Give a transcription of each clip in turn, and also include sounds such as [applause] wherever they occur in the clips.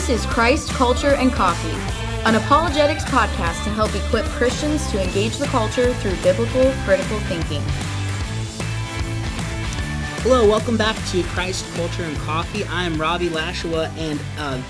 This is Christ, Culture, and Coffee, an apologetics podcast to help equip Christians to engage the culture through biblical critical thinking. Hello, welcome back to Christ, Culture, and Coffee. I'm Robbie Lashua, and uh,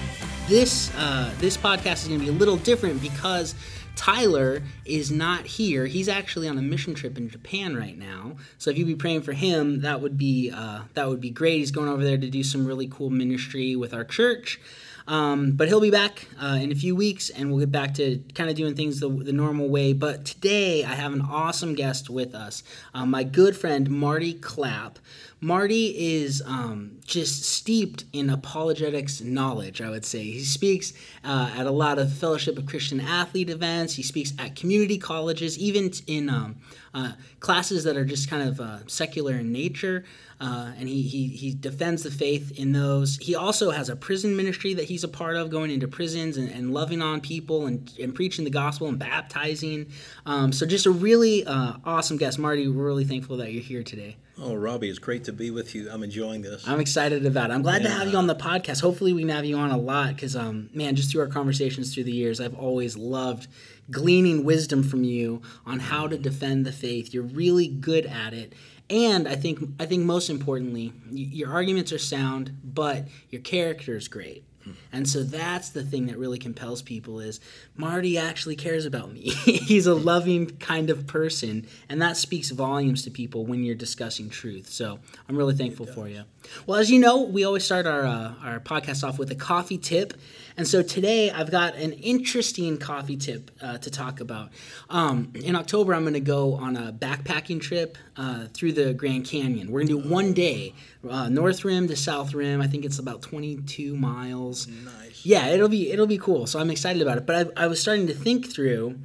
this uh, this podcast is going to be a little different because Tyler is not here. He's actually on a mission trip in Japan right now. So if you'd be praying for him, that would be uh, that would be great. He's going over there to do some really cool ministry with our church. Um, but he'll be back uh, in a few weeks, and we'll get back to kind of doing things the, the, normal way. But today, I have an awesome guest with us, uh, my good friend Marty Clapp. Marty is um, just steeped in apologetics knowledge, I would say. He speaks uh, at a lot of Fellowship of Christian Athlete events, he speaks at community colleges, even in um, uh, classes that are just kind of uh, secular in nature. Uh, and he, he, he defends the faith in those. He also has a prison ministry that he's a part of, going into prisons and, and loving on people and, and preaching the gospel and baptizing. Um, so, just a really uh, awesome guest. Marty, we're really thankful that you're here today. Oh, Robbie, it's great to be with you. I'm enjoying this. I'm excited about it. I'm glad yeah. to have you on the podcast. Hopefully, we can have you on a lot because, um, man, just through our conversations through the years, I've always loved gleaning wisdom from you on how to defend the faith. You're really good at it. And I think I think most importantly, your arguments are sound, but your character is great. And so that's the thing that really compels people is Marty actually cares about me. [laughs] He's a loving kind of person, and that speaks volumes to people when you're discussing truth. So I'm really thankful for you. Well, as you know, we always start our uh, our podcast off with a coffee tip, and so today I've got an interesting coffee tip uh, to talk about. Um, in October, I'm going to go on a backpacking trip uh, through the Grand Canyon. We're going to do one day, uh, North Rim to South Rim. I think it's about 22 miles. Nice. Yeah, it'll be it'll be cool. So I'm excited about it. But I, I was starting to think through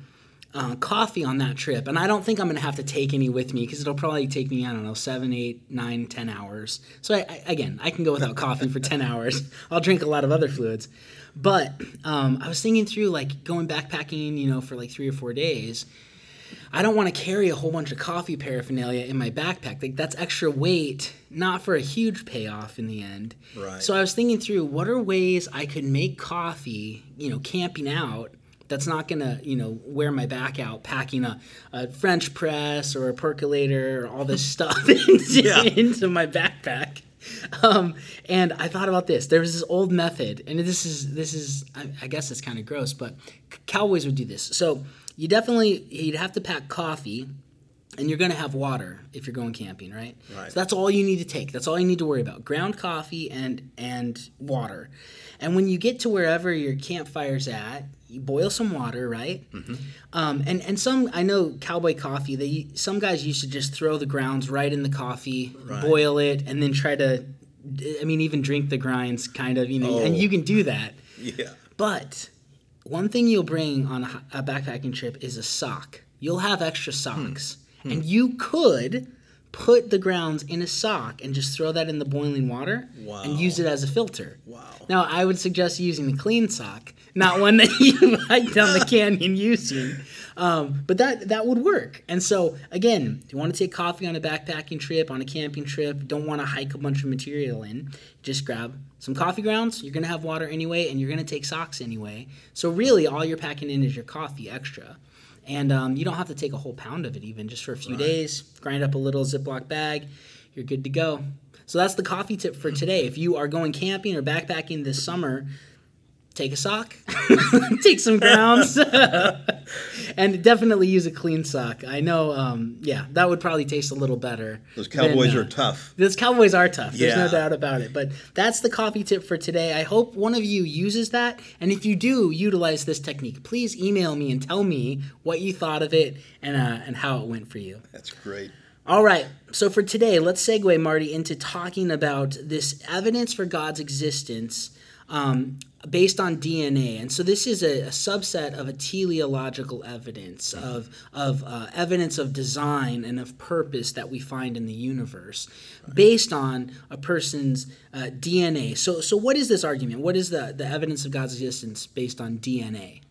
uh, coffee on that trip, and I don't think I'm going to have to take any with me because it'll probably take me I don't know seven, eight, nine, ten hours. So I, I, again, I can go without coffee for ten [laughs] hours. I'll drink a lot of other fluids, but um, I was thinking through like going backpacking, you know, for like three or four days. I don't want to carry a whole bunch of coffee paraphernalia in my backpack. Like that's extra weight, not for a huge payoff in the end. Right. So I was thinking through what are ways I could make coffee, you know, camping out that's not gonna you know wear my back out packing a, a french press or a percolator or all this [laughs] stuff [laughs] into, yeah. into my backpack [laughs] um, and i thought about this. There was this old method and this is this is i, I guess it's kind of gross but cowboys would do this. So you definitely you'd have to pack coffee and you're going to have water if you're going camping right? right. So that's all you need to take. That's all you need to worry about. Ground coffee and and water. And when you get to wherever your campfire's at you boil some water, right? Mm-hmm. Um, and and some I know cowboy coffee. They some guys used to just throw the grounds right in the coffee, right. boil it, and then try to. I mean, even drink the grinds, kind of, you know, oh. and you can do that. Yeah. But one thing you'll bring on a, a backpacking trip is a sock. You'll have extra socks, hmm. and you could put the grounds in a sock and just throw that in the boiling water wow. and use it as a filter. Wow. Now, I would suggest using a clean sock, not one that [laughs] you hike down the canyon using. Um, but that that would work. And so, again, if you want to take coffee on a backpacking trip, on a camping trip, don't want to hike a bunch of material in, just grab some coffee grounds. You're going to have water anyway, and you're going to take socks anyway. So, really, all you're packing in is your coffee extra. And um, you don't have to take a whole pound of it, even just for a few right. days. Grind up a little Ziploc bag, you're good to go. So that's the coffee tip for [laughs] today. If you are going camping or backpacking this summer, take a sock, [laughs] take some grounds, [laughs] and definitely use a clean sock. I know, um, yeah, that would probably taste a little better. Those cowboys than, uh, are tough. Those cowboys are tough. There's no doubt about it. But that's the coffee tip for today. I hope one of you uses that. And if you do utilize this technique, please email me and tell me what you thought of it and, uh, and how it went for you. That's great. All right, so for today, let's segue, Marty, into talking about this evidence for God's existence um, based on DNA. And so this is a, a, subset of a teleological evidence, of, of uh, evidence of design and of purpose that we find in the universe based on a person's uh, DNA. So, so what is this argument? What is the, the evidence of God's existence based on DNA?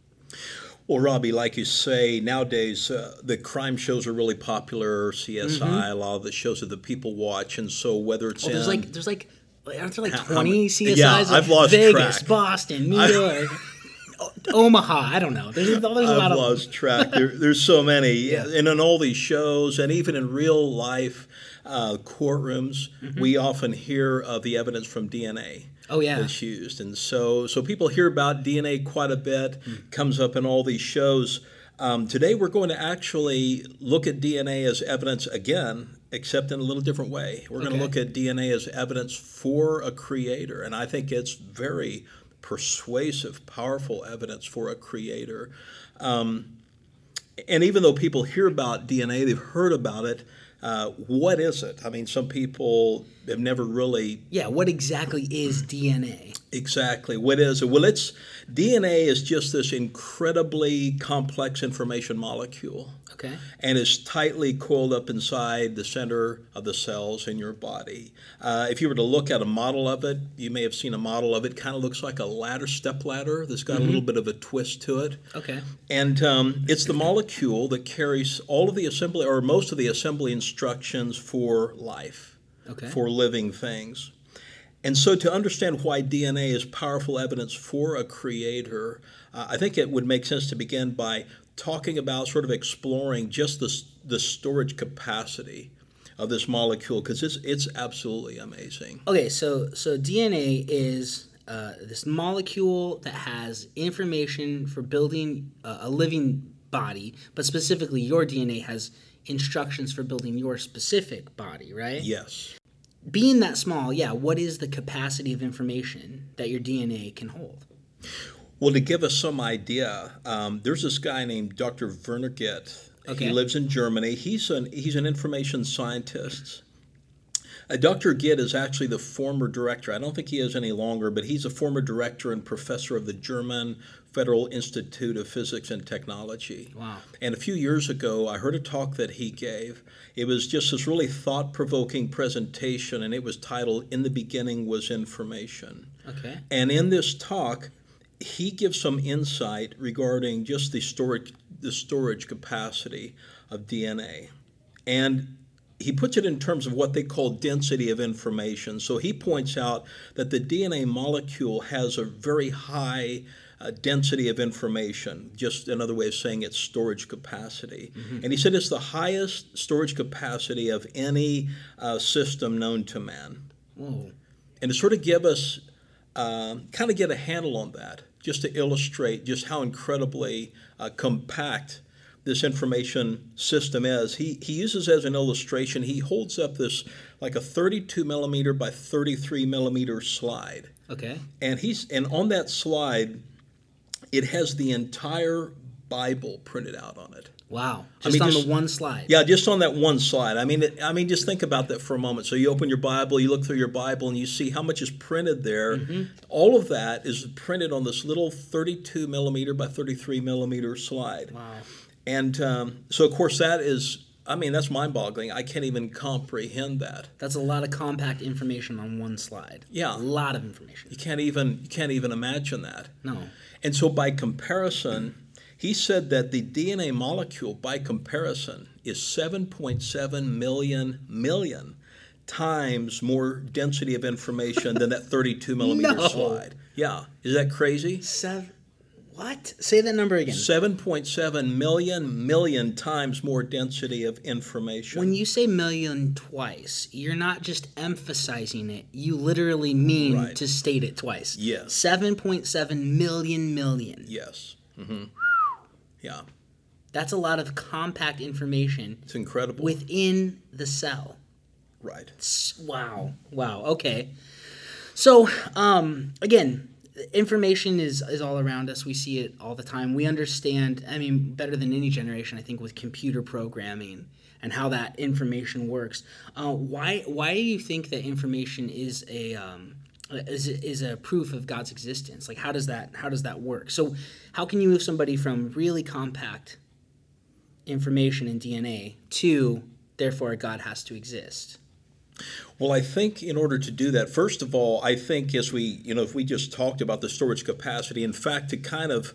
Well, Robbie, like you say, nowadays uh, the crime shows are really popular. CSI, mm-hmm. a lot of the shows that the people watch, and so whether it's oh, there's in, like there's like aren't there like How- [laughs] how 20 many- CSIs? Yeah, I've lost Vegas, track. Boston, New York, [laughs] Omaha. I don't know. There's, there's a lot I've of lost track. There, there's so many, Yeah. and in all these shows, and even in real life uh, courtrooms, Mm-hmm. we often hear of the evidence from DNA. Oh, yeah. that's used, and so so people hear about DNA quite a bit. Hmm. Comes up in all these shows. Um, today, we're going to actually look at DNA as evidence again, except in a little different way. We're going to look at DNA as evidence for a creator, and I think it's very persuasive, powerful evidence for a creator. Um, and even though people hear about DNA, they've heard about it. Uh, what is it? I mean, some people have never really Yeah, what exactly is DNA? exactly what is it. Well, it's DNA is just this incredibly complex information molecule Okay. and is tightly coiled up inside the center of the cells in your body. Uh, if you were to look at a model of it, you may have seen a model of it. Kind of looks like a ladder, step ladder. That's got a little bit of a twist to it. Okay. And um, it's the molecule that carries all of the assembly, or most of the assembly instructions for life, Okay. for living things. And so, to understand why DNA is powerful evidence for a creator, uh, I think it would make sense to begin by talking about, sort of exploring just the, the storage capacity of this molecule, because it's, it's absolutely amazing. Okay, so so DNA is uh, this molecule that has information for building uh, a living body, but specifically your DNA has instructions for building your specific body, right? Yes. Being that small, yeah, what is the capacity of information that your DNA can hold? Well, to give us some idea, um, there's this guy named Dr. Werner Gitt. Okay. He lives in Germany. He's an he's an information scientist. Uh, Dr. Gitt is actually the former director. I don't think he is any longer, but he's a former director and professor of the German Federal Institute of Physics and Technology. Wow. And a few years ago, I heard a talk that he gave. It was just this really thought provoking presentation, and it was titled In the Beginning Was Information. Okay. And in this talk, he gives some insight regarding just the storage the storage capacity of DNA. And he puts it in terms of what they call density of information. So he points out that the DNA molecule has a very high uh, density of information, just another way of saying its storage capacity. And he said it's the highest storage capacity of any uh, system known to man Whoa. and to sort of give us um, kind of get a handle on that, just to illustrate just how incredibly uh, compact this information system is. He, he uses as an illustration, he holds up this like a 32 millimeter by 33 millimeter slide. Okay. And he's and on that slide, it has the entire Bible printed out on it. Wow. I Just mean, on just- the one slide. Yeah, just on that one slide. I mean, it, I mean, just think about that for a moment. So you open your Bible, you look through your Bible, and you see how much is printed there. All of that is printed on this little 32 millimeter by 33 millimeter slide. Wow. And um, so, of course, that is. I mean, that's mind-boggling. I can't even comprehend that. That's a lot of compact information on one slide. Yeah. A lot of information. You can't even you can't even imagine that. No. And so, by comparison, he said that the DNA molecule, by comparison, is 7.7 million million times more density of information than that 32 millimeter [laughs] No. slide. Yeah, is that crazy? Seven. What? Say that number again. 7.7 million million times more density of information. When you say million twice, you're not just emphasizing it. You literally mean Right. to state it twice. Yes. 7.7 million million. yes. Mm hmm Yeah, That's a lot of compact information it's incredible. within the cell. right. S- Wow. Wow. Okay. So, um, again, information is, is all around us. We see it all the time. We understand, I mean, better than any generation, I think, with computer programming and how that information works. Uh, why, why do you think that information is a, um, is, is a proof of God's existence? Like, how does that, how does that work? So, how can you move somebody from really compact information in DNA to, therefore, God has to exist? Well, I think in order to do that, first of all, I think as we, you know, if we just talked about the storage capacity, in fact, to kind of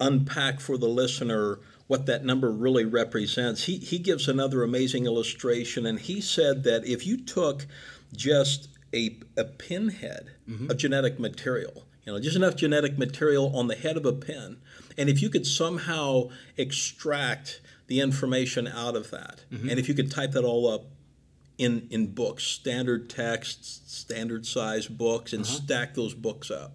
unpack for the listener what that number really represents, he, he gives another amazing illustration. And he said that if you took just a, a pinhead mm-hmm. of genetic material. You know, just enough genetic material on the head of a pin. And if you could somehow extract the information out of that, mm-hmm. and if you could type that all up in, in books, standard texts, standard size books, and stack those books up.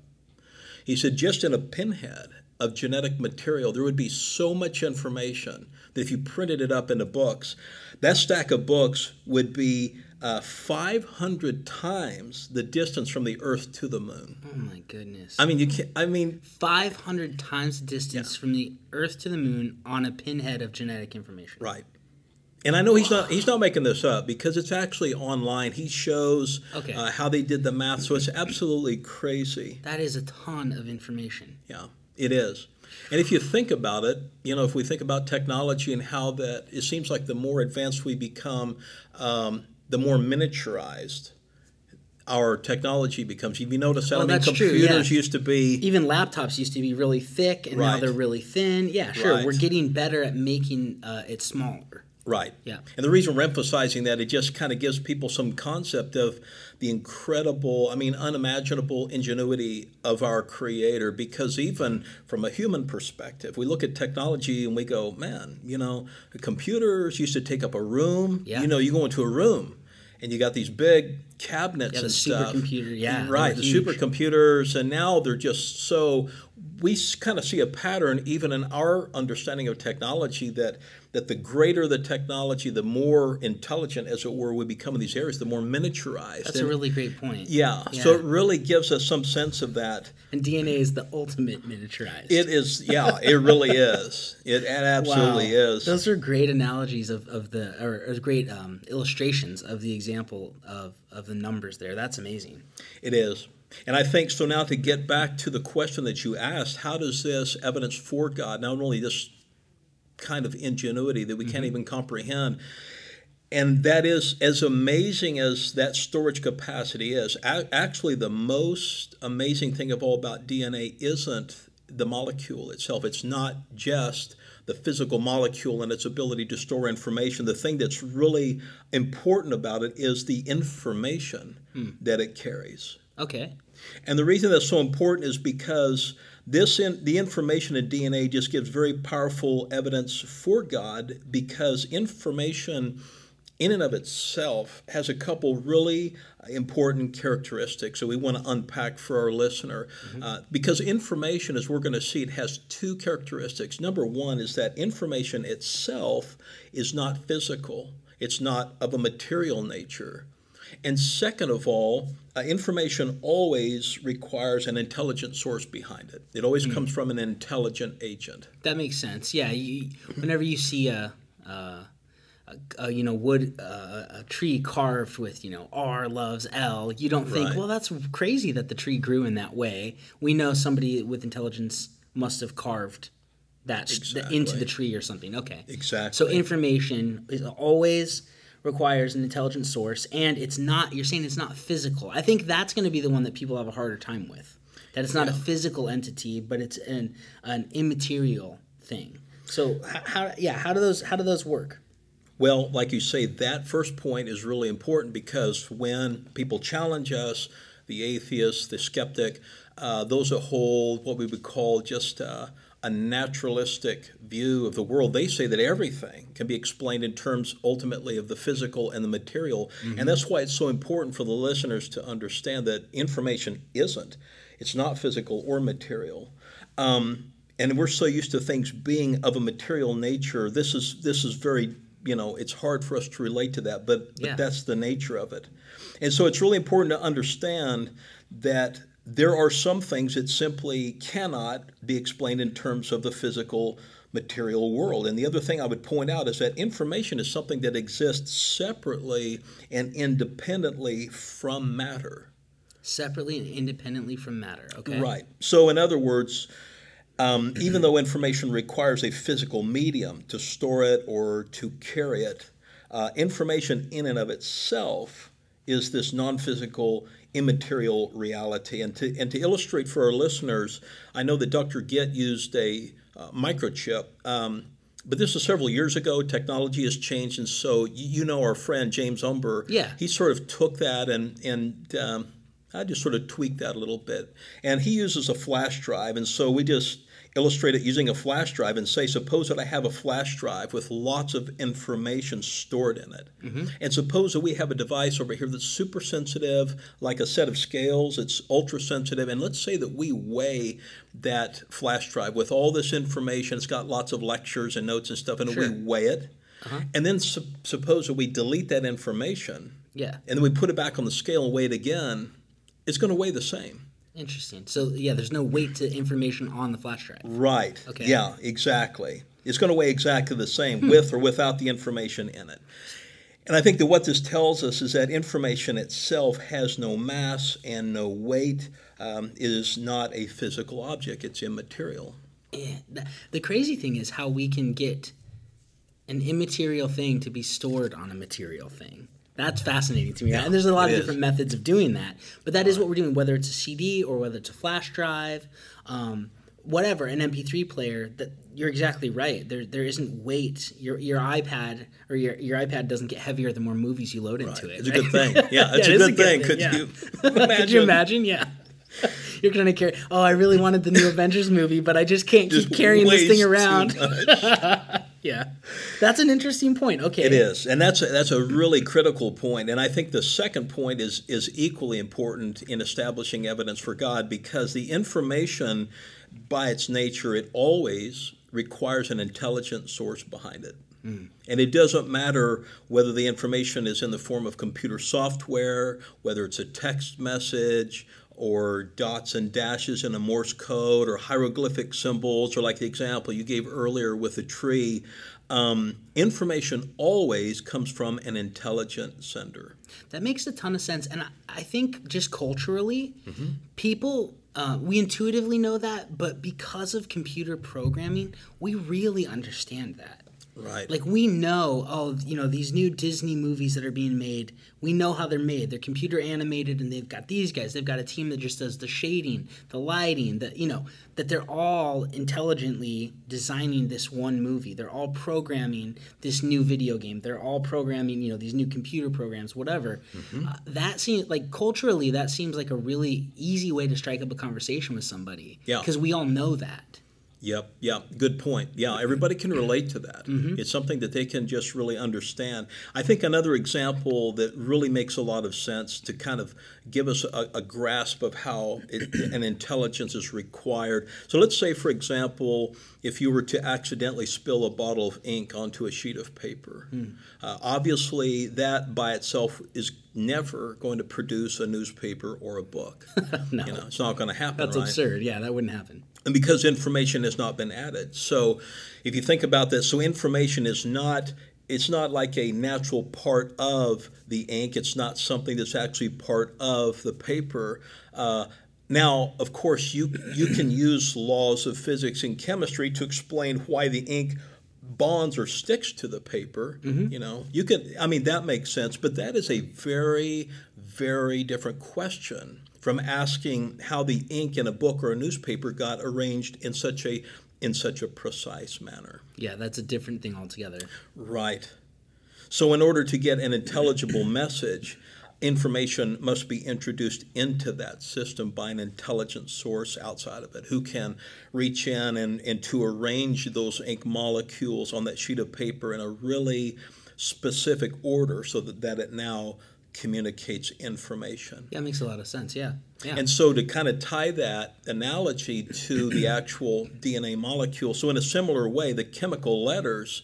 He said, just in a pinhead of genetic material, there would be so much information that if you printed it up into books, that stack of books would be uh, 500 times the distance from the Earth to the Moon. Oh my goodness. I mean, you can't. I mean, 500 times the distance from the Earth to the Moon on a pinhead of genetic information. right. And I know he's not he's not making this up because it's actually online. He shows Okay. uh, how they did the math, so it's absolutely crazy. That is a ton of information. Yeah, it is. And if you think about it, you know, if we think about technology and how that, it seems like the more advanced we become, um, the more miniaturized our technology becomes. You notice that? Oh, I mean, that's true, computers yeah. used to be. Even laptops used to be really thick, and now they're really thin. Yeah, sure. Right. We're getting better at making uh, it smaller. Right. Yeah. And the reason we're emphasizing that, it just kind of gives people some concept of the incredible, I mean, unimaginable ingenuity of our Creator. Because even from a human perspective, we look at technology and we go, man, you know, computers used to take up a room. Yeah. You know, you go into a room and you got these big cabinets Yeah, and stuff. supercomputer, yeah, Right. The huge. supercomputers. And now they're just so, we kind of see a pattern even in our understanding of technology that that the greater the technology, the more intelligent, as it were, we become in these areas, the more miniaturized. That's a really great point. yeah, So it really gives us some sense of that. and DNA is the ultimate miniaturized. It is, yeah, it really is. It, it absolutely Wow. is. Those are great analogies of, of the, or, or great um, illustrations of the example of, of the numbers there. That's amazing. It is. And I think so. Now, to get back to the question that you asked, how does this evidence for God, not only this kind of ingenuity that we can't mm-hmm. even comprehend, and that is as amazing as that storage capacity is. A- actually, the most amazing thing of all about DNA isn't the molecule itself. It's not just the physical molecule and its ability to store information. The thing that's really important about it is the information hmm. that it carries. Okay. And the reason that's so important is because this in, the information in DNA just gives very powerful evidence for God because information in and of itself has a couple really important characteristics that we want to unpack for our listener. Uh, because information, as we're going to see, it has two characteristics. Number one is that information itself is not physical, it's not of a material nature. And second of all, uh, information always requires an intelligent source behind it. It always comes from an intelligent agent. That makes sense. Yeah. You, whenever you see a, a, a, a you know wood uh, a tree carved with you know R loves L, you don't think, Right. well, that's crazy that the tree grew in that way. We know somebody with intelligence must have carved that the- into the tree or something. Okay. Exactly. So information is always requires an intelligent source, and it's not. You're saying it's not physical. I think that's going to be the one that people have a harder time with. That it's not a physical entity, but it's an an immaterial thing. So how yeah how do those how do those work? Well, like you say, that first point is really important because when people challenge us, the atheist, the skeptic, uh, those that hold what we would call just uh, a naturalistic view of the world, they say that everything can be explained in terms ultimately of the physical and the material. And that's why it's so important for the listeners to understand that information isn't, it's not physical or material. Um, and we're so used to things being of a material nature. This is this is very you know it's hard for us to relate to that, but, but Yeah. that's the nature of it. And so it's really important to understand that there are some things that simply cannot be explained in terms of the physical material world. And the other thing I would point out is that information is something that exists separately and independently from matter. Separately and independently from matter. Okay. Right. So, in other words, um, even though information requires a physical medium to store it or to carry it, uh, information in and of itself is this non physical, immaterial reality. And to, and to illustrate for our listeners, I know that Dr. Gitt used a uh, microchip. Um, but this was several years ago. Technology has changed, and so you, you know our friend James Umber. Yeah. He sort of took that and and um, I just sort of tweaked that a little bit. And he uses a flash drive, and so we just illustrate it using a flash drive and say, suppose that I have a flash drive with lots of information stored in it. Mm-hmm. And suppose that we have a device over here that's super sensitive, like a set of scales, it's ultra sensitive. And let's say that we weigh that flash drive with all this information. It's got lots of lectures and notes and stuff, and Sure. we weigh it. Uh-huh. And then sup- suppose that we delete that information Yeah. and then we put it back on the scale and weigh it again, it's going to weigh the same. Interesting. So yeah, there's no weight to information on the flash drive. Right. Okay. Yeah, exactly. It's going to weigh exactly the same with or without the information in it. And I think that what this tells us is that information itself has no mass and no weight, um, is not a physical object, it's immaterial. Yeah. th- The crazy thing is how we can get an immaterial thing to be stored on a material thing. That's fascinating to me. and there's a lot of is. different methods of doing that. But that is what we're doing, whether it's a CD or whether it's a flash drive, um, whatever, an MP3 player. That you're exactly right. There there isn't weight. Your your iPad or your, your iPad doesn't get heavier the more movies you load into it. It's a good thing. [laughs] Yeah, it's it a is good thing. Could yeah. you [laughs] [laughs] Could you imagine? Yeah. You're gonna carry. Oh, I really wanted the new Avengers movie, but I just can't Just keep carrying this thing around. Much. Yeah, that's an interesting point. Okay, It is, and that's a, that's a really critical point. And I think the second point is is equally important in establishing evidence for God because the information, by its nature, it always requires an intelligent source behind it. Hmm. And it doesn't matter whether the information is in the form of computer software, whether it's a text message, or dots and dashes in a Morse code, or hieroglyphic symbols, or like the example you gave earlier with the tree. Um, information always comes from an intelligent sender. That makes a ton of sense, and I, I think just culturally, Mm-hmm. people uh, we intuitively know that, but because of computer programming, we really understand that. Right. Like we know, oh, you know, these new Disney movies that are being made, we know how they're made. They're computer animated and they've got these guys. They've got a team that just does the shading, the lighting, the you know, that they're all intelligently designing this one movie. They're all programming this new video game. They're all programming, you know, these new computer programs, whatever. Mm-hmm. Uh, that seems like culturally that seems like a really easy way to strike up a conversation with somebody. Yeah. Because we all know that. Yep, yep, good point. Yeah, everybody can relate to that. Mm-hmm. It's something that they can just really understand. I think another example that really makes a lot of sense to kind of give us a, a grasp of how it, an intelligence is required. So let's say, for example, if you were to accidentally spill a bottle of ink onto a sheet of paper, Hmm. uh, obviously that by itself is never going to produce a newspaper or a book. [laughs] No. You know, it's not going to happen. That's right? absurd. Yeah, that wouldn't happen. And because information has not been added. So if you think about this, so information is not it's not like a natural part of the ink. It's not something that's actually part of the paper. Uh, now, of course, you you can use laws of physics and chemistry to explain why the ink bonds or sticks to the paper. You know, you can. I mean, that makes sense, but that is a very, very different question from asking how the ink in a book or a newspaper got arranged in such a in such a precise manner. Yeah, that's a different thing altogether. Right. So, in order to get an intelligible [clears throat] message, information must be introduced into that system by an intelligent source outside of it who can reach in and, and to arrange those ink molecules on that sheet of paper in a really specific order so that, that it now communicates information. Yeah, it makes a lot of sense. Yeah. Yeah. And so to kind of tie that analogy to the actual DNA molecule, so in a similar way, the chemical letters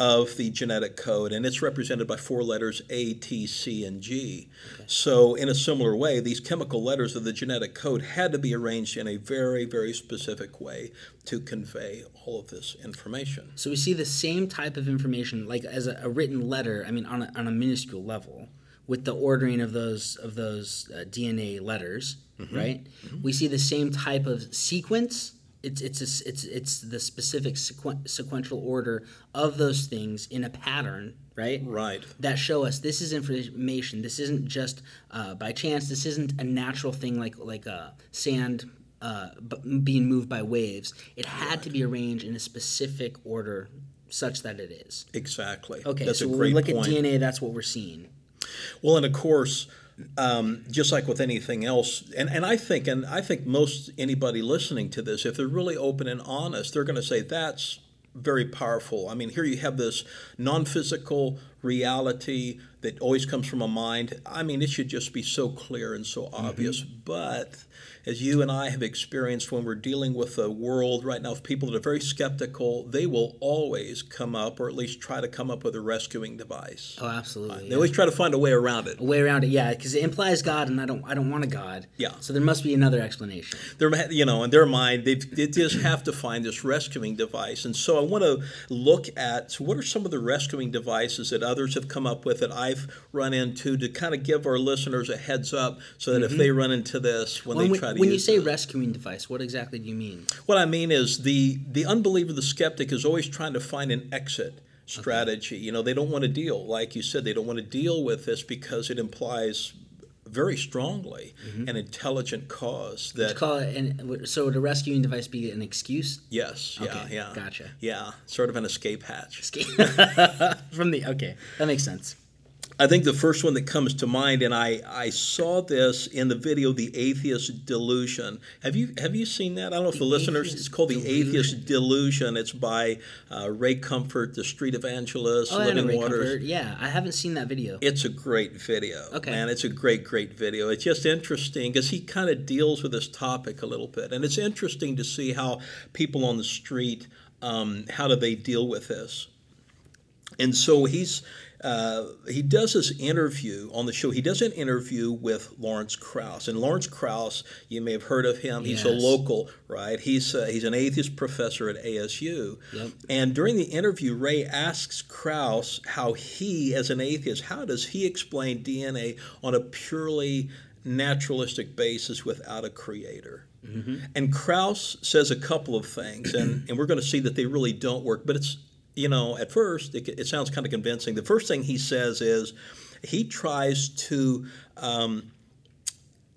of the genetic code, and it's represented by four letters A, T, C, and G. Okay. So, in a similar way, these chemical letters of the genetic code had to be arranged in a very, very specific way to convey all of this information. so we see the same type of information, like as a, a written letter. I mean, on a, on a minuscule level, with the ordering of those of those uh, DNA letters, right? We see the same type of sequence. It's it's a it's it's the specific sequen- sequential order of those things in a pattern, right? Right. that show us this is information. This isn't just uh, by chance. This isn't a natural thing like like uh, sand uh, b- being moved by waves. It had to be arranged in a specific order such that it is. Exactly. Okay, That's so a when great we look point. at DNA, that's what we're seeing. Well, and of course, um, just like with anything else, and, and I think, and I think most anybody listening to this, if they're really open and honest, they're going to say that's very powerful. I mean, here you have this non-physical reality that always comes from a mind. I mean, it should just be so clear and so mm-hmm. obvious. But as you and I have experienced when we're dealing with a world right now of people that are very skeptical, they will always come up, or at least try to come up with a rescuing device. Oh, absolutely. They always try to find a way around it. a way around it, yeah, because it implies God, and I don't, I don't want a God. Yeah. So there must be another explanation. They're, you know, in their mind, they, they just have to find this rescuing device. And so I want to look at so what are some of the rescuing devices that others have come up with that I've run into to kind of give our listeners a heads up so that if they mm-hmm. run into this when they try to when you say it. rescuing device, what exactly do you mean? What I mean is the the unbeliever, the skeptic, is always trying to find an exit strategy. You know, they don't want to deal, like you said, they don't want to deal with this because it implies very strongly mm-hmm. an intelligent cause that call it, an, so would a rescuing device be an excuse? yes, yeah, Okay, yeah, gotcha. yeah, sort of an escape hatch. escape [laughs] From the okay, that makes sense. I think the first one that comes to mind, and I, I saw this in the video, "The Atheist Delusion." Have you have you seen that? I don't know if the, listeners. It's called "The Atheist Delusion." It's by uh, Ray Comfort, the Street Evangelist, Oh, Living Ray Waters. Comfort. Yeah, I haven't seen that video. It's a great video. Okay. Man, it's a great, great video. It's just interesting because he kind of deals with this topic a little bit. And it's interesting to see how people on the street, um, how do they deal with this? And so he's uh, he does this interview on the show. He does an interview with Lawrence Krauss, and Lawrence Krauss, you may have heard of him. He's a local, right? He's uh, he's an atheist professor at ASU. Yep. And during the interview, Ray asks Krauss how he, as an atheist, how does he explain DNA on a purely naturalistic basis without a creator? And Krauss says a couple of things, and, and we're going to see that they really don't work. But it's, you know, at first, it, it sounds kind of convincing. The first thing he says is he tries to. Um,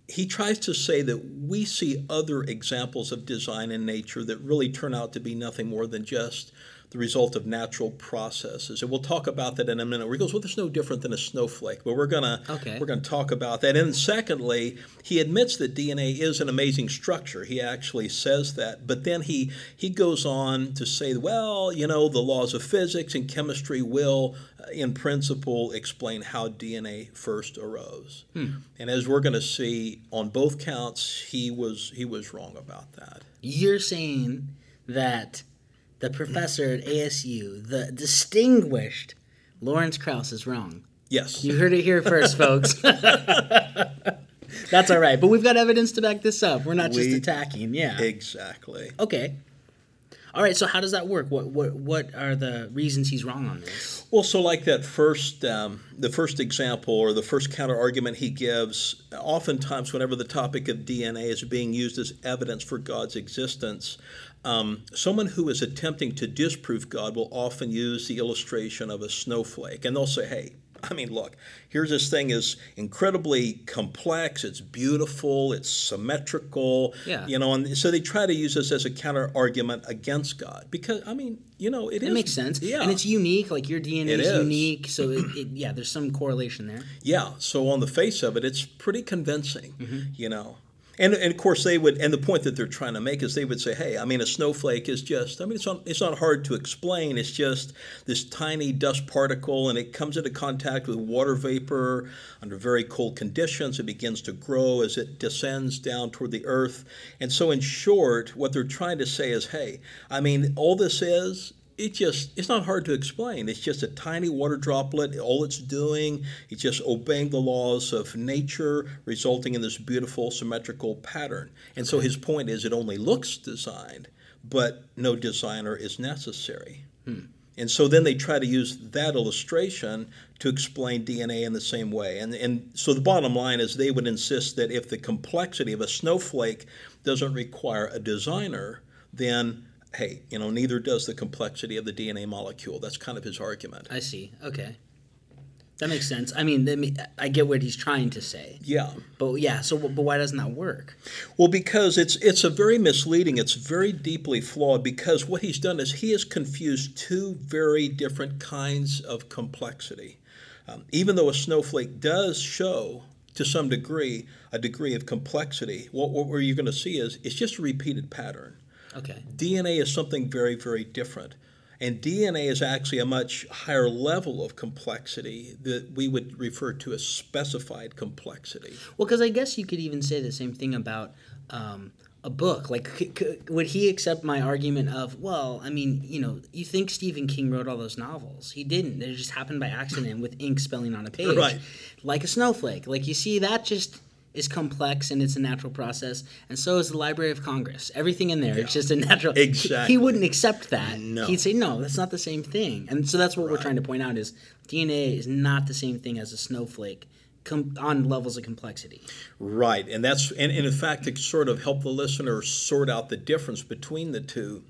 he tries to say that we see other examples of design in nature that really turn out to be nothing more than just the result of natural processes. And we'll talk about that in a minute. Where he goes, well, there's no different than a snowflake, but we're gonna Okay. we're gonna talk about that. And secondly, he admits that DNA is an amazing structure. He actually says that, but then he he goes on to say, well, you know, the laws of physics and chemistry will, uh, in principle, explain how DNA first arose. And as we're going to see on both counts, he was he was wrong about that. You're saying that the professor at ASU, the distinguished Lawrence Krauss, is wrong. Yes. You heard it here first, folks. [laughs] [laughs] That's all right, but we've got evidence to back this up. We're not just We- attacking. Yeah. Exactly. Okay. All right. So how does that work? What what what are the reasons he's wrong on this? Well, so like that first, um, the first example or the first counter argument he gives, oftentimes whenever the topic of DNA is being used as evidence for God's existence, um, someone who is attempting to disprove God will often use the illustration of a snowflake, and they'll say, "Hey." I mean, look, here's this thing is incredibly complex. It's beautiful. It's symmetrical. Yeah. You know, and so they try to use this as a counter argument against God because, I mean, you know, it It is- makes sense. Yeah. And it's unique. Like your DNA is, is. unique. So it, [clears throat] it, yeah, there's some correlation there. Yeah, so on the face of it, it's pretty convincing, Mm-hmm. you know. And, and of course they would, and the point that they're trying to make is they would say, hey, I mean, a snowflake is just, I mean, it's not, it's not hard to explain. It's just this tiny dust particle, and it comes into contact with water vapor under very cold conditions. It begins to grow as it descends down toward the earth. And so, in short, what they're trying to say is, hey, I mean, all this is it just it's not hard to explain. It's just a tiny water droplet. All it's doing it's just obeying the laws of nature resulting in this beautiful symmetrical pattern. And so his point is it only looks designed but no designer is necessary. Hmm. And so then they try to use that illustration to explain DNA in the same way. And, and so the bottom line is they would insist that if the complexity of a snowflake doesn't require a designer, then hey, you know, neither does the complexity of the DNA molecule. That's kind of his argument. I see. Okay. That makes sense. I mean, I get what he's trying to say. Yeah. But yeah, so but why doesn't that work? Well, because it's it's a very misleading. It's very deeply flawed because what he's done is he has confused two very different kinds of complexity. Um, even though a snowflake does show to some degree a degree of complexity, what, what you're going to see is it's just a repeated pattern. Okay. DNA is something very very different. And DNA is actually a much higher level of complexity that we would refer to as specified complexity. Well, because I guess you could even say the same thing about um, a book. Like, c- c- would he accept my argument of, well, I mean, you know, you think Stephen King wrote all those novels? He didn't. They just happened by accident with ink spelling on a page, Right. Like a snowflake. Like you see, that just is complex and it's a natural process, and so is the Library of Congress. Everything in there, it's just a natural. Exactly. He wouldn't accept that. No. He'd say, no, that's not the same thing. And so that's what we're trying to point out is DNA is not the same thing as a snowflake. Com- on levels of complexity. Right, and that's and, and in fact to sort of help the listener sort out the difference between the two.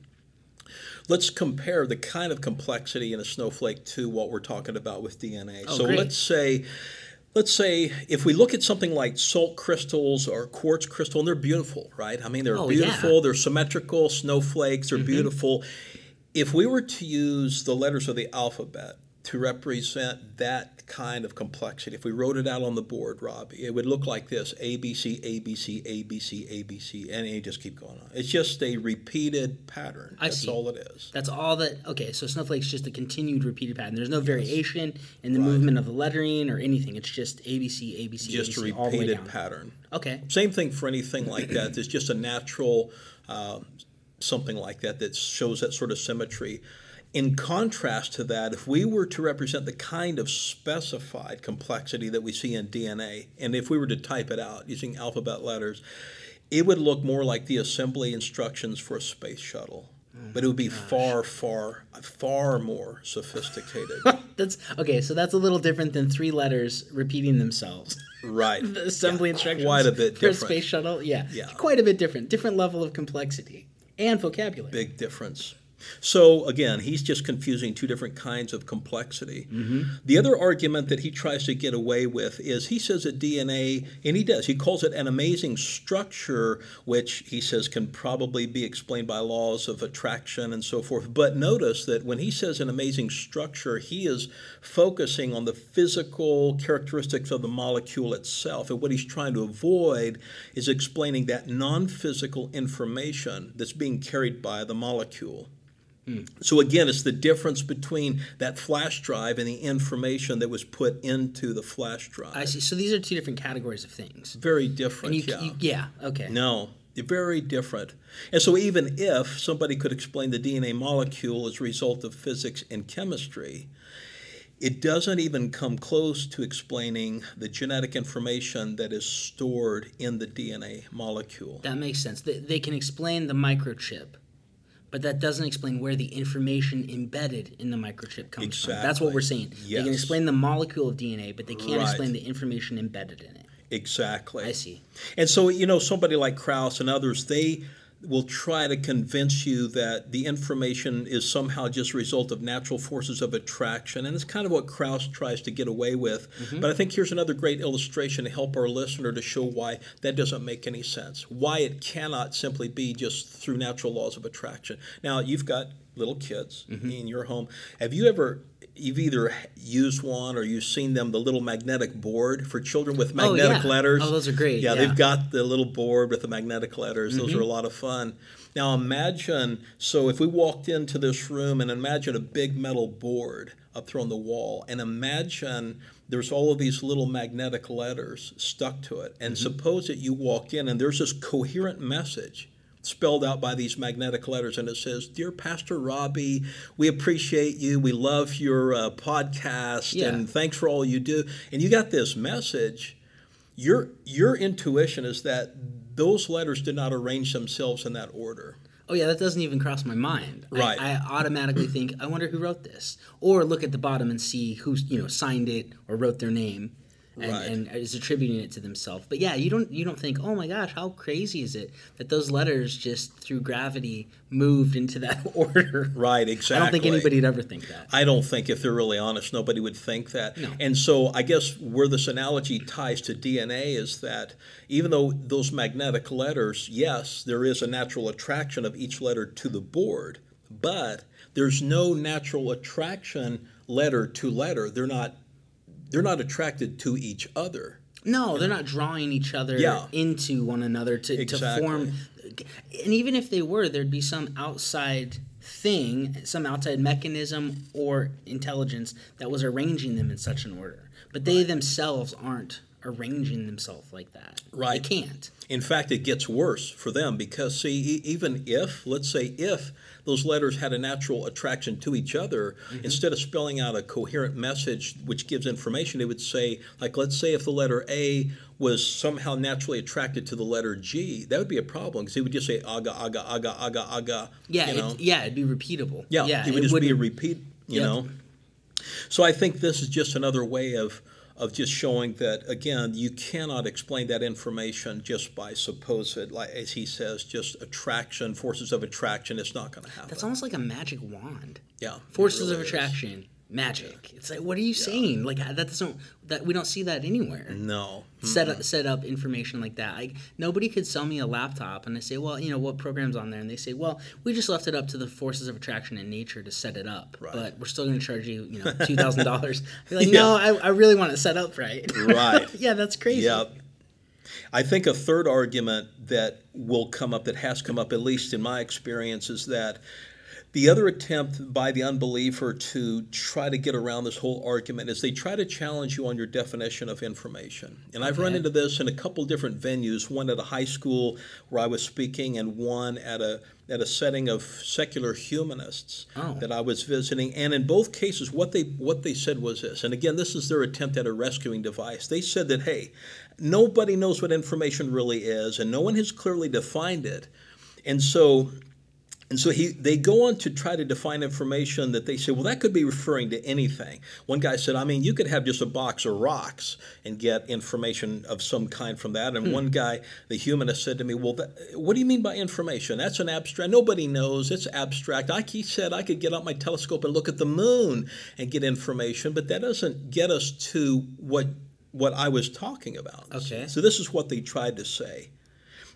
Let's compare the kind of complexity in a snowflake to what we're talking about with DNA. Oh, so great. let's say let's say if we look at something like salt crystals or quartz crystal and they're beautiful, right? I mean they're Oh, yeah. beautiful, they're symmetrical, snowflakes, they're mm-hmm. beautiful. If we were to use the letters of the alphabet to represent that kind of complexity, if we wrote it out on the board, Robbie, it would look like this A, B, C, A, B, C, A, B, C, A, B, C, and you just keep going on. It's just a repeated pattern. I That's see. all it is. That's all that. Okay, so snowflake's just a continued repeated pattern. There's no variation in the movement of the lettering or anything. It's just ABC, ABC, Just a ABC, all the way repeated pattern. Okay. Same thing for anything like that. There's just a natural um, something like that that shows that sort of symmetry. In contrast to that, if we were to represent the kind of specified complexity that we see in DNA, and if we were to type it out using alphabet letters, it would look more like the assembly instructions for a space shuttle. But it would be oh, far, far, far more sophisticated. [laughs] That's okay. So that's a little different than three letters repeating themselves. right. [laughs] the assembly Yeah, instructions Quite a bit different. for a space shuttle. Yeah, Yeah. quite a bit different. Different level of complexity and vocabulary. Big difference. So again, he's just confusing two different kinds of complexity. Mm-hmm. The other argument that he tries to get away with is he says that DNA, and he does, he calls it an amazing structure, which he says can probably be explained by laws of attraction and so forth. But notice that when he says an amazing structure, he is focusing on the physical characteristics of the molecule itself. And what he's trying to avoid is explaining that non physical information that's being carried by the molecule. Hmm. So again, it's the difference between that flash drive and the information that was put into the flash drive. I see. So these are two different categories of things. Very different. You, yeah. you yeah, okay. No, very different. And so even if somebody could explain the DNA molecule as a result of physics and chemistry, it doesn't even come close to explaining the genetic information that is stored in the DNA molecule. That makes sense. They, they can explain the microchip, but that doesn't explain where the information embedded in the microchip comes from. That's what we're saying. They can explain the molecule of DNA, but they can't Right. explain the information embedded in it. Exactly. I see. And so, you know, somebody like Krauss and others, they will try to convince you that the information is somehow just a result of natural forces of attraction. And it's kind of what Krauss tries to get away with. Mm-hmm. But I think here's another great illustration to help our listener to show why that doesn't make any sense, why it cannot simply be just through natural laws of attraction. Now, you've got little kids mm-hmm. in your home. Have you ever you've either used one or you've seen them the little magnetic board for children with Oh, magnetic yeah. letters Oh, those are great, yeah, yeah. they've got the little board with the magnetic letters those are Mm-hmm. a lot of fun now imagine so if we walked into this room and imagine a big metal board up there on the wall and imagine there's all of these little magnetic letters stuck to it and Mm-hmm. suppose that you walk in and there's this coherent message spelled out by these magnetic letters and it says dear pastor robbie we appreciate you we love your uh, podcast Yeah. and thanks for all you do and you got this message your your intuition is that those letters did not arrange themselves in that order Oh yeah, that doesn't even cross my mind. I- Right. I, automatically think, I wonder who wrote this, or look at the bottom and see who's you know signed it or wrote their name. And, Right. and is attributing it to themselves. But yeah, you don't you don't think, oh my gosh, how crazy is it that those letters just through gravity moved into that [laughs] order? Right, exactly. I don't think anybody'd ever think that. I don't think, if they're really honest, nobody would think that. No. And so I guess where this analogy ties to DNA is that even though those magnetic letters, yes, there is a natural attraction of each letter to the board, but there's no natural attraction letter to letter. They're not they're not attracted to each other. No, they're not drawing each other Yeah. into one another to, to form. And even if they were, there'd be some outside thing, some outside mechanism or intelligence that was arranging them in such an order. But they themselves aren't arranging themselves like that. Right. They can't. In fact, it gets worse for them because, see, e- even if, let's say, if those letters had a natural attraction to each other, mm-hmm. instead of spelling out a coherent message which gives information, they would say, like, let's say if the letter A was somehow naturally attracted to the letter G, that would be a problem because they would just say aga, aga, aga, aga, aga. Yeah, you know? it, yeah, it'd be repeatable. Yeah, yeah, it would just be a repeat, you know. So I think this is just another way of of just showing that again, you cannot explain that information just by supposed, like as he says, just attraction, forces of attraction. It's not going to happen. That's almost like a magic wand. yeah, Forces really of is. Magic. It's like, what are you saying? Like that doesn't that we don't see that anywhere. No, set up set up information like that. Like nobody could sell me a laptop and I say, well, you know, what program's on there? And they say, well, we just left it up to the forces of attraction in nature to set it up, Right. but we're still going to charge you, you know, [laughs] two thousand dollars. Like, no, I, I really want it set up right. Right. [laughs] yeah, that's crazy. Yep. I think a third argument that will come up, that has come up, at least in my experience, is that the other attempt by the unbeliever to try to get around this whole argument is they try to challenge you on your definition of information. And I've run into this in a couple different venues, one at a high school where I was speaking and one at a at a setting of secular humanists Oh. that I was visiting. And in both cases what they what they said was this. And again, this is their attempt at a rescuing device. They said that hey, nobody knows what information really is and no one has clearly defined it. And so and so he, they go on to try to define information that they say, well, that could be referring to anything. One guy said, I mean, you could have just a box of rocks and get information of some kind from that. And hmm. one guy, the humanist, said to me, well, that, what do you mean by information? That's an abstract. Nobody knows. It's abstract. I, he said I could get out my telescope and look at the moon and get information, but that doesn't get us to what what I was talking about. Okay. So this is what they tried to say.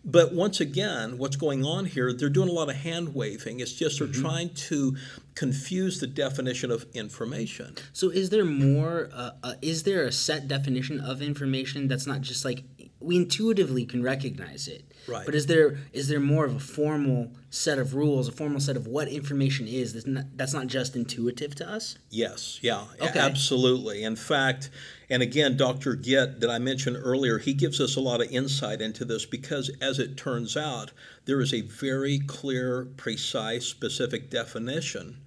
But once again, what's going on here, they're doing a lot of hand waving. It's just they're trying to confuse the definition of information. So is there more? Uh, uh, is there a set definition of information that's not just like we intuitively can recognize it? Right. But is there is there more of a formal set of rules, a formal set of what information is that's not, that's not just intuitive to us? Yes, yeah, Okay. absolutely. In fact, and again, Dr. Gitt that I mentioned earlier, he gives us a lot of insight into this because, as it turns out, there is a very clear, precise, specific definition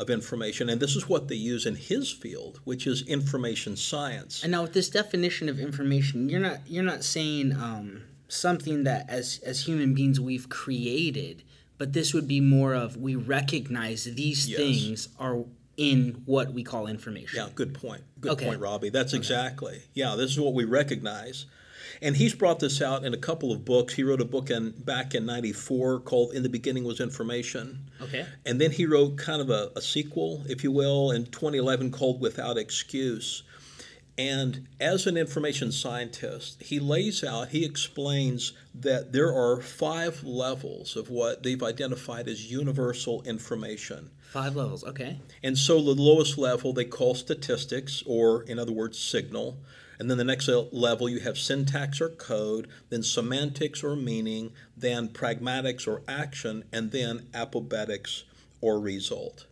of information, and this is what they use in his field, which is information science. And now with this definition of information, you're not you're not saying um, something that as as human beings we've created, but this would be more of we recognize these Yes. things are in what we call information. Yeah, good point. Good Okay. point, Robbie. That's exactly. Yeah, this is what we recognize. And he's brought this out in a couple of books. He wrote a book in back in '94 called "In the Beginning Was Information," Okay. and then he wrote kind of a, a sequel, if you will, in 2011 called "Without Excuse." And as an information scientist, he lays out, he explains that there are five levels of what they've identified as universal information. Five levels. Okay. And so the lowest level they call statistics, or in other words, signal. And then the next level you have syntax or code, then semantics or meaning, then pragmatics or action, and then apobetics or result.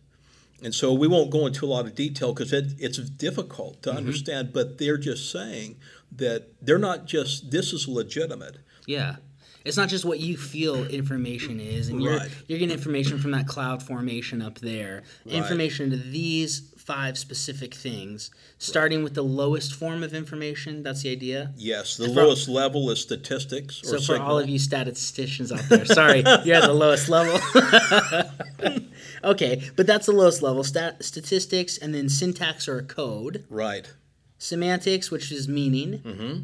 And so we won't go into a lot of detail because it, it's difficult to mm-hmm. understand, but they're just saying that they're not just, this is legitimate. Yeah. It's not just what you feel information is, and you're Right. you're getting information from that cloud formation up there. Information to these five specific things, starting with the lowest form of information. That's the idea. Yes, the for- lowest level is statistics or So for signal. all of you statisticians out there, sorry, [laughs] you're at the lowest level. [laughs] okay, but that's the lowest level. Stat- statistics, and then syntax or code. Right. semantics, which is meaning, mm-hmm.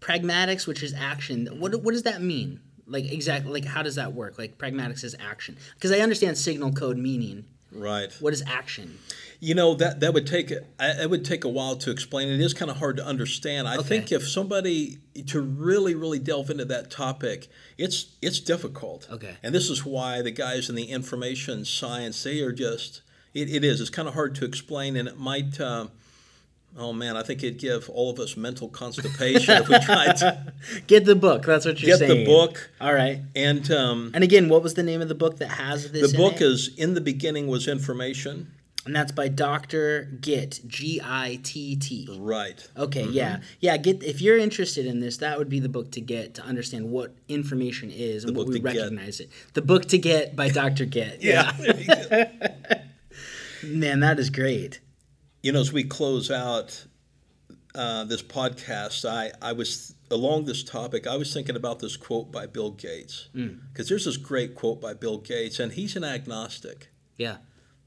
pragmatics, which is action. What what does that mean? Like exactly, like how does that work? Like pragmatics is action, because I understand signal code meaning. Right. What is action? You know that that would take it would take a while to explain. It is kind of hard to understand. I Okay. think if somebody to really really delve into that topic, it's it's difficult. Okay. And this is why the guys in the information science they are just it, it is it's kind of hard to explain, and it might. Uh, Oh man, I think it'd give all of us mental constipation if we [laughs] tried to Get the book. That's what you're get saying. the book. All right. And um, And again, what was the name of the book that has this? the book it? is in the beginning was information. And that's by Doctor Gitt. G I T T. Right. Okay, Mm-hmm. yeah, yeah. Get if you're interested in this, that would be the book to get to understand what information is and what we to get. recognize it. The book to get by Doctor Get. [laughs] Yeah. [laughs] man, that is great. You know, as we close out uh, this podcast, I, I was along this topic. I was thinking about this quote by Bill Gates because there's this great quote by Bill Gates, and he's an agnostic. Yeah,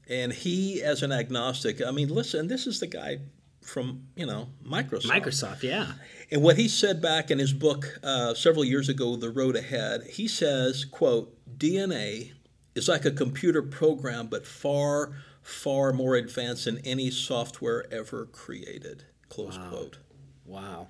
And he, as an agnostic, I mean, listen, this is the guy from you know Microsoft. Microsoft. Yeah, And what he said back in his book uh, several years ago, The Road Ahead, he says, quote, DNA is like a computer program, but far, far more advanced than any software ever created, close quote. wow.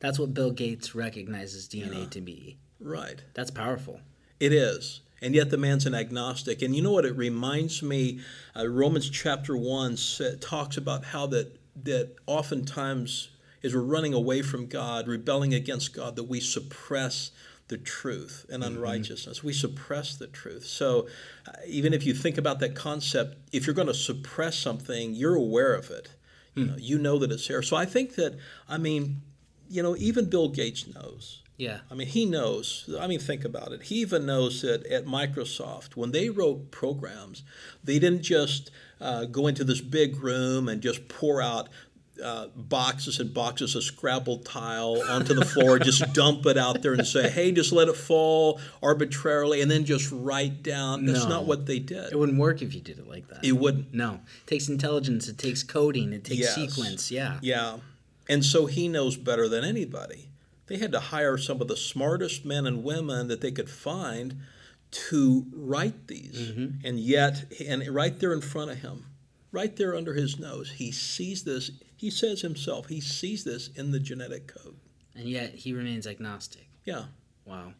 That's what Bill Gates recognizes DNA to be. Right. That's powerful. It is. And yet the man's an agnostic. And you know what? It reminds me, uh, Romans chapter 1 talks about how that, that oftentimes, as we're running away from God, rebelling against God, that we suppress the truth and unrighteousness. We suppress the truth. So uh, even if you think about that concept, if you're going to suppress something, you're aware of it. You know, you know that it's there. So I think that, I mean, you know, even Bill Gates knows. Yeah, I mean, he knows. I mean, think about it. He even knows that at Microsoft, when they wrote programs, they didn't just uh, go into this big room and just pour out uh, boxes and boxes of Scrabble tile onto the floor, just [laughs] dump it out there and say, hey, just let it fall arbitrarily, and then just write down. That's No. not what they did. it wouldn't work if you did it like that. It wouldn't. no, it takes intelligence. It takes coding. It takes Yes. sequence. Yeah. Yeah. And so he knows better than anybody. They had to hire some of the smartest men and women that they could find to write these. Mm-hmm. And yet, and right there in front of him, right there under his nose, he sees this. He says himself, he sees this in the genetic code. And yet he remains agnostic. Yeah. Wow.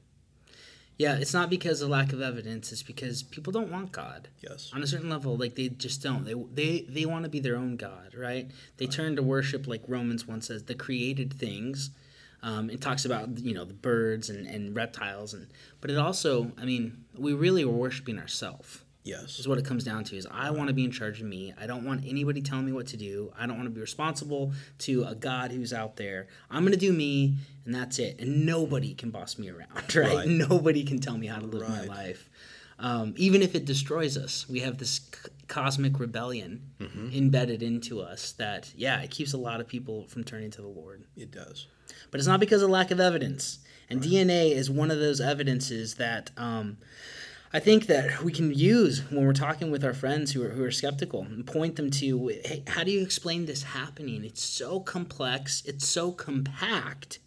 Yeah, it's not because of lack of evidence. It's because people don't want God. Yes. On a certain level, like they just don't. They they they want to be their own God, right? They turn to worship, like Romans one says, the created things. Um, it talks about you know the birds and, and reptiles, and but it also, I mean, we really are worshiping ourselves. Yes. is what it comes down to is i want to be in charge of me i don't want anybody telling me what to do i don't want to be responsible to a god who's out there i'm going to do me and that's it and nobody can boss me around [laughs] right, Right. nobody can tell me how to live Right. my life um, even if it destroys us we have this c- cosmic rebellion Mm-hmm. embedded into us that yeah it keeps a lot of people from turning to the lord It does. But it's not because of lack of evidence. And DNA is one of those evidences that um, I think that we can use when we're talking with our friends who are, who are skeptical and point them to, hey, how do you explain this happening? It's so complex, it's so compact.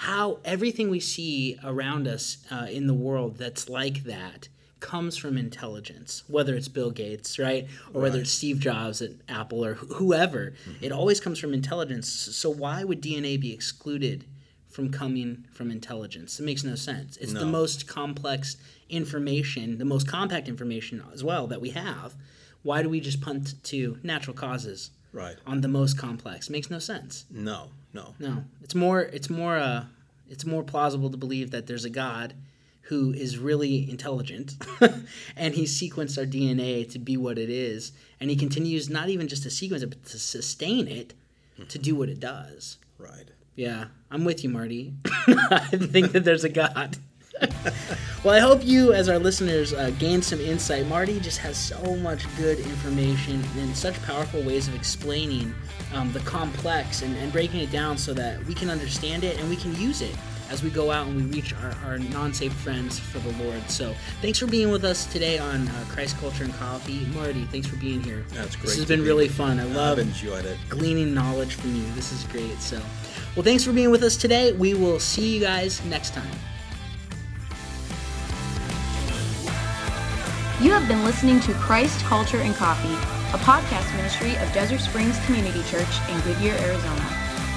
How everything we see around us uh, in the world that's like that comes from intelligence, whether it's Bill Gates, right, or whether it's Steve Jobs at Apple or wh- whoever. It always comes from intelligence. So why would DNA be excluded from coming from intelligence? It makes no sense. It's the most complex information, the most compact information as well that we have. Why do we just punt to natural causes Right. on the most complex? makes no sense. No, no. No, it's more it's more uh it's more plausible to believe that there's a God who is really intelligent [laughs] and he sequenced our DNA to be what it is and he continues not even just to sequence it but to sustain it to do what it does. Right. Yeah, I'm with you, Marty. [laughs] I think that there's a God. [laughs] well, I hope you, as our listeners, uh, gain some insight. Marty just has so much good information and such powerful ways of explaining um, the complex and, and breaking it down so that we can understand it and we can use it as we go out and we reach our, our non-saved friends for the Lord. So thanks for being with us today on uh, Christ Culture and Coffee. Marty, thanks for being here. That's great. This has been be really fun. I love I've enjoyed it. gleaning knowledge from you. This is great. So, well, thanks for being with us today. We will see you guys next time. You have been listening to Christ, Culture, and Coffee, a podcast ministry of Desert Springs Community Church in Goodyear, Arizona.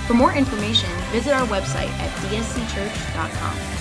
For more information, visit our website at dscchurch.com.